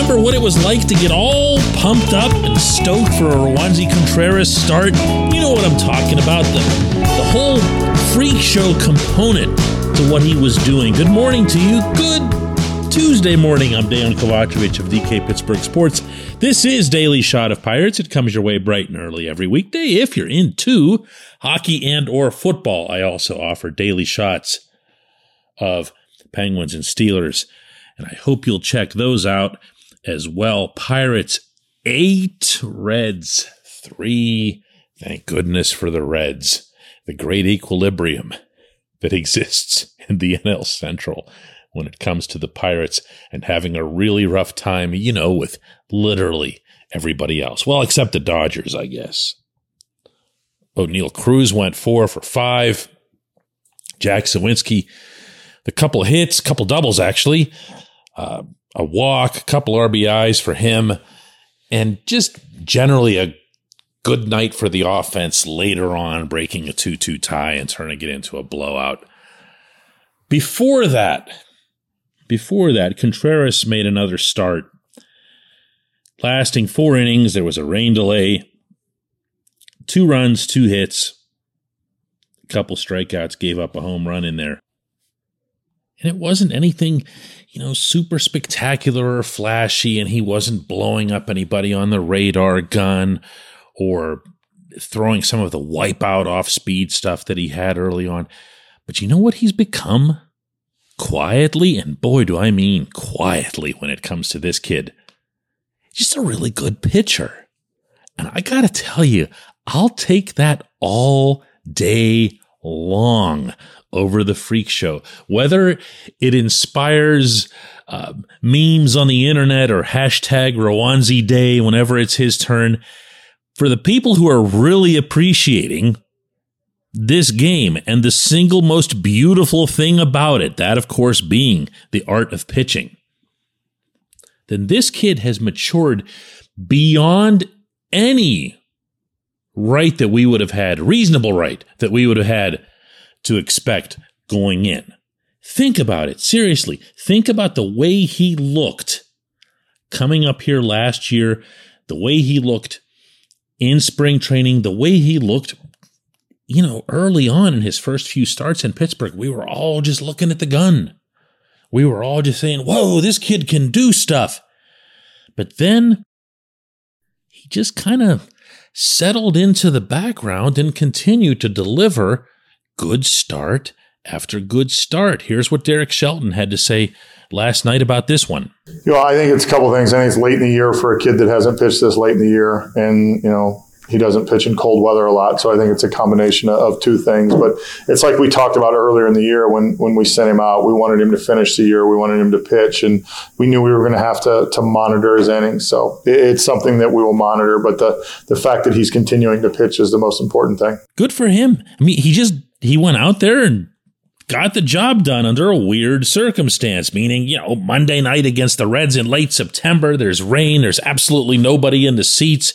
Remember what it was like to get all pumped up and stoked for a Roansy Contreras start? You know what I'm talking about. The, the whole freak show component to what he was doing. Good morning to you. Good Tuesday morning. I'm Dan Kovacevic of DK Pittsburgh Sports. This is Daily Shot of Pirates. It comes your way bright and early every weekday if you're into hockey and or football. I also offer daily shots of Penguins and Steelers and I hope you'll check those out as well. Pirates eight, Reds three. Thank goodness for the Reds. The great equilibrium that exists in the NL Central when it comes to the Pirates and having a really rough time, you know, with literally everybody else. Well, except the Dodgers, I guess. Oneil Cruz went four for five. Jack Suwinski, the couple hits, couple doubles actually uh, a walk, a couple RBIs for him, and just generally a good night for the offense later on, breaking a 2 2 tie and turning it into a blowout. Before that, before that, Contreras made another start. Lasting four innings, there was a rain delay, two runs, two hits, a couple strikeouts, gave up a home run in there. And it wasn't anything, you know, super spectacular or flashy, and he wasn't blowing up anybody on the radar gun or throwing some of the wipeout off speed stuff that he had early on. But you know what he's become? Quietly, and boy, do I mean quietly when it comes to this kid. Just a really good pitcher. And I gotta tell you, I'll take that all day long over the freak show. Whether it inspires uh, memes on the internet or hashtag Roansy Day whenever it's his turn, for the people who are really appreciating this game and the single most beautiful thing about it, that of course being the art of pitching, then this kid has matured beyond any right that we would have had, reasonable right that we would have had to expect going in. Think about it. Seriously. Think about the way he looked coming up here last year, the way he looked in spring training, the way he looked, you know, early on in his first few starts in Pittsburgh. We were all just looking at the gun. We were all just saying, whoa, this kid can do stuff. But then he just kind of settled into the background and continued to deliver good start after good start. Here's what Derek Shelton had to say last night about this one. You know, I think it's a couple things. I think it's late in the year for a kid that hasn't pitched this late in the year, and you know he doesn't pitch in cold weather a lot. So I think it's a combination of two things. But it's like we talked about earlier in the year when when we sent him out. We wanted him to finish the year. We wanted him to pitch, and we knew we were going to have to to monitor his innings. So it's something that we will monitor. But the the fact that he's continuing to pitch is the most important thing. Good for him. I mean, he just he went out there and got the job done under a weird circumstance, meaning, you know, Monday night against the Reds in late September, there's rain, there's absolutely nobody in the seats.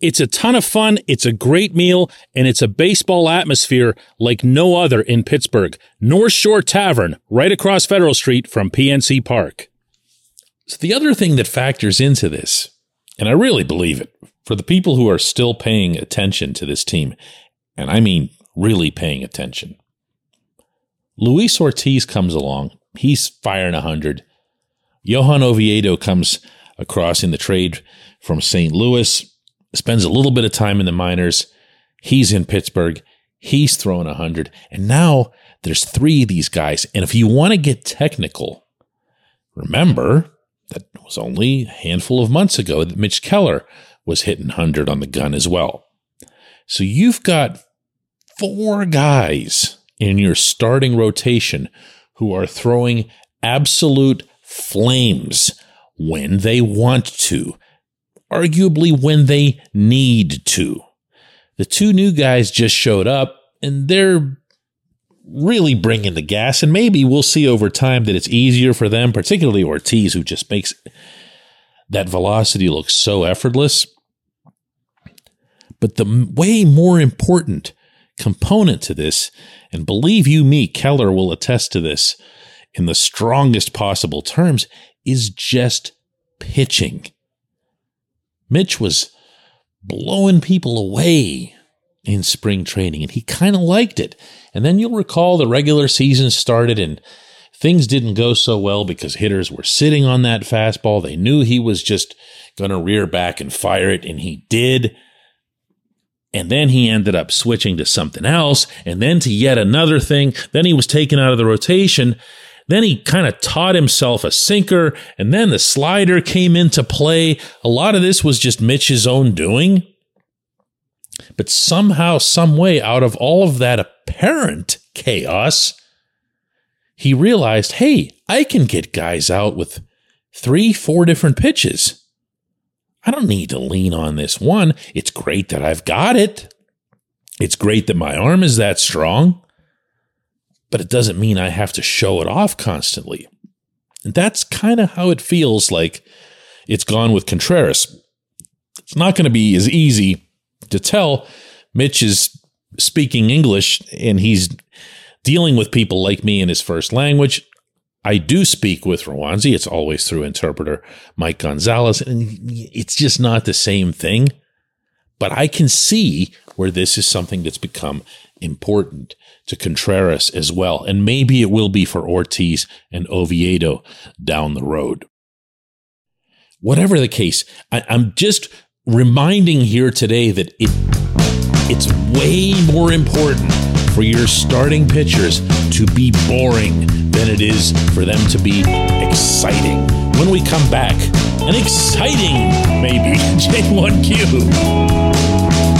It's a ton of fun. It's a great meal and it's a baseball atmosphere like no other in Pittsburgh. North Shore Tavern, right across Federal Street from PNC Park. So the other thing that factors into this, and I really believe it, for the people who are still paying attention to this team, and I mean really paying attention, Luis Ortiz comes along. He's firing 100. Johan Oviedo comes across in the trade from St. Louis spends a little bit of time in the minors. He's in Pittsburgh. He's throwing 100. And now there's three of these guys. And if you want to get technical, remember that was only a handful of months ago that Mitch Keller was hitting 100 on the gun as well. So you've got four guys in your starting rotation who are throwing absolute flames when they want to arguably when they need to. The two new guys just showed up and they're really bringing the gas. And maybe we'll see over time that it's easier for them, particularly Ortiz, who just makes that velocity look so effortless. But the way more important component to this, and believe you me, Keller will attest to this in the strongest possible terms, is just pitching. Mitch was blowing people away in spring training and he kind of liked it. And then you'll recall the regular season started and things didn't go so well because hitters were sitting on that fastball. They knew he was just going to rear back and fire it, and he did. And then he ended up switching to something else, and then to yet another thing. Then he was taken out of the rotation. Then he kind of taught himself a sinker, and then the slider came into play. A lot of this was just Mitch's own doing. But somehow, some way, out of all of that apparent chaos, he realized, hey, I can get guys out with three, four different pitches. I don't need to lean on this one. It's great that I've got it. It's great that my arm is that strong but it doesn't mean I have to show it off constantly. And that's kind of how it feels like it's gone with Contreras. It's not going to be as easy to tell Mitch is speaking English and he's dealing with people like me in his first language. I do speak with Roansy. It's always through interpreter Mike Gonzalez, and it's just not the same thing. But I can see where this is something that's become important to Contreras as well. And maybe it will be for Ortiz and Oviedo down the road. Whatever the case, I, am just reminding here today that it it's way more important for your starting pitchers to be boring than it is for them to be exciting. When we come back, an exciting maybe J1Q.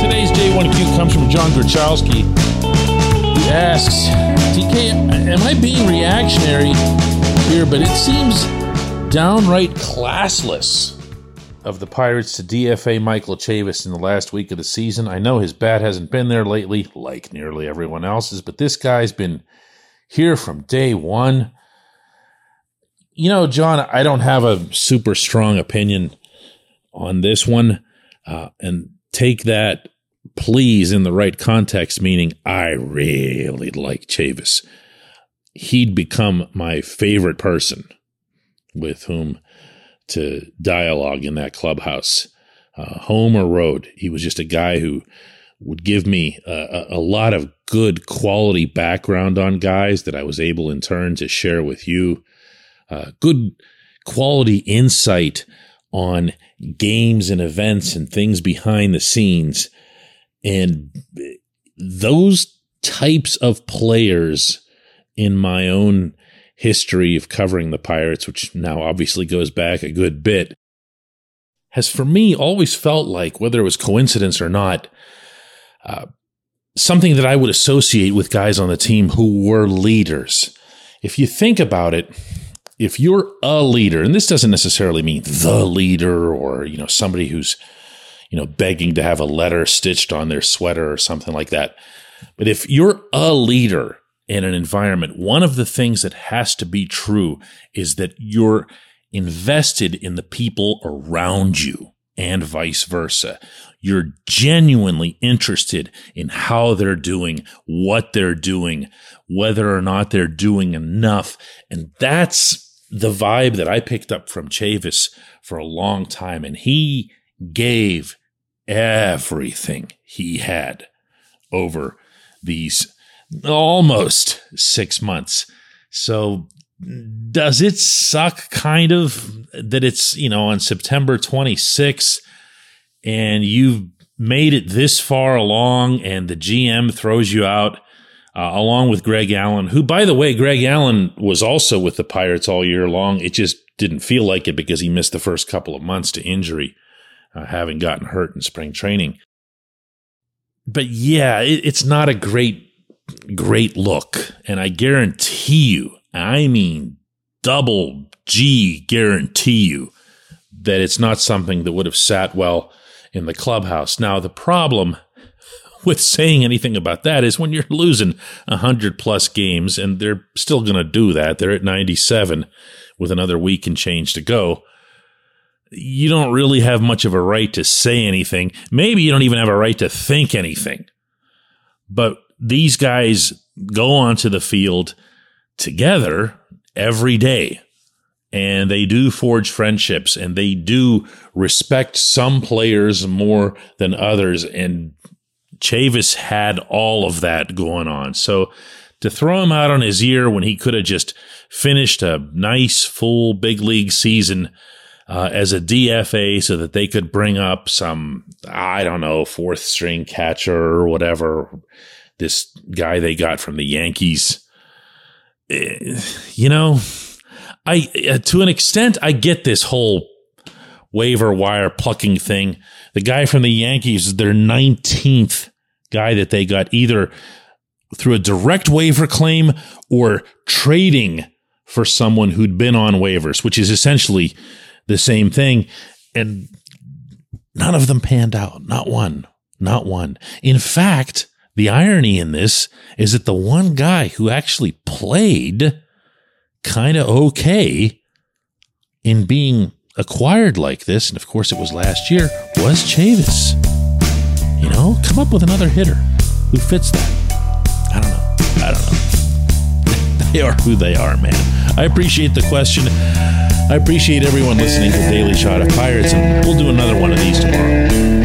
Today's J1Q comes from John Gruchowski. He asks, DK, am I being reactionary here? But it seems downright classless of the Pirates to DFA Michael Chavis in the last week of the season. I know his bat hasn't been there lately, like nearly everyone else's, but this guy's been here from day one you know, John, I don't have a super strong opinion on this one. Uh, and take that, please, in the right context, meaning I really like Chavis. He'd become my favorite person with whom to dialogue in that clubhouse, uh, home or road. He was just a guy who would give me a, a, lot of good quality background on guys that I was able in turn to share with you. Uh, good quality insight on games and events and things behind the scenes. And those types of players in my own history of covering the Pirates, which now obviously goes back a good bit, has for me always felt like, whether it was coincidence or not, uh, something that I would associate with guys on the team who were leaders. If you think about it, if you're a leader, and this doesn't necessarily mean the leader or, you know, somebody who's, you know, begging to have a letter stitched on their sweater or something like that. But if you're a leader in an environment, one of the things that has to be true is that you're invested in the people around you and vice versa. You're genuinely interested in how they're doing, what they're doing, whether or not they're doing enough. And that's the vibe that I picked up from Chavis for a long time. And he gave everything he had over these almost six months. So does it suck kind of that it's, you know, on September 26th and you've made it this far along and the GM throws you out uh, along with Greg Allen, who, by the way, Greg Allen was also with the Pirates all year long. It just didn't feel like it because he missed the first couple of months to injury, uh, having gotten hurt in spring training. But yeah, it, it's not a great, great look. And I guarantee you, I mean, double G guarantee you that it's not something that would have sat well in the clubhouse. Now, the problem with saying anything about that is when you're losing 100 plus games, and they're still going to do that, they're at 97 with another week and change to go. You don't really have much of a right to say anything. Maybe you don't even have a right to think anything. But these guys go onto the field together every day and they do forge friendships and they do respect some players more than others. And Chavis had all of that going on. So to throw him out on his ear when he could have just finished a nice full big league season uh, as a DFA so that they could bring up some, I don't know, fourth string catcher or whatever, this guy they got from the Yankees. Eh, you know, I uh, to an extent I get this whole waiver wire plucking thing. The guy from the Yankees is their 19th guy that they got either through a direct waiver claim or trading for someone who'd been on waivers, which is essentially the same thing. And none of them panned out. Not one. Not one. In fact, the irony in this is that the one guy who actually played kind of okay in being acquired like this, and of course it was last year, was Chavis. You know, come up with another hitter who fits that. I don't know. I don't know. they are who they are, man. I appreciate the question. I appreciate everyone listening to Daily Shot of Pirates, and we'll do another one of these tomorrow.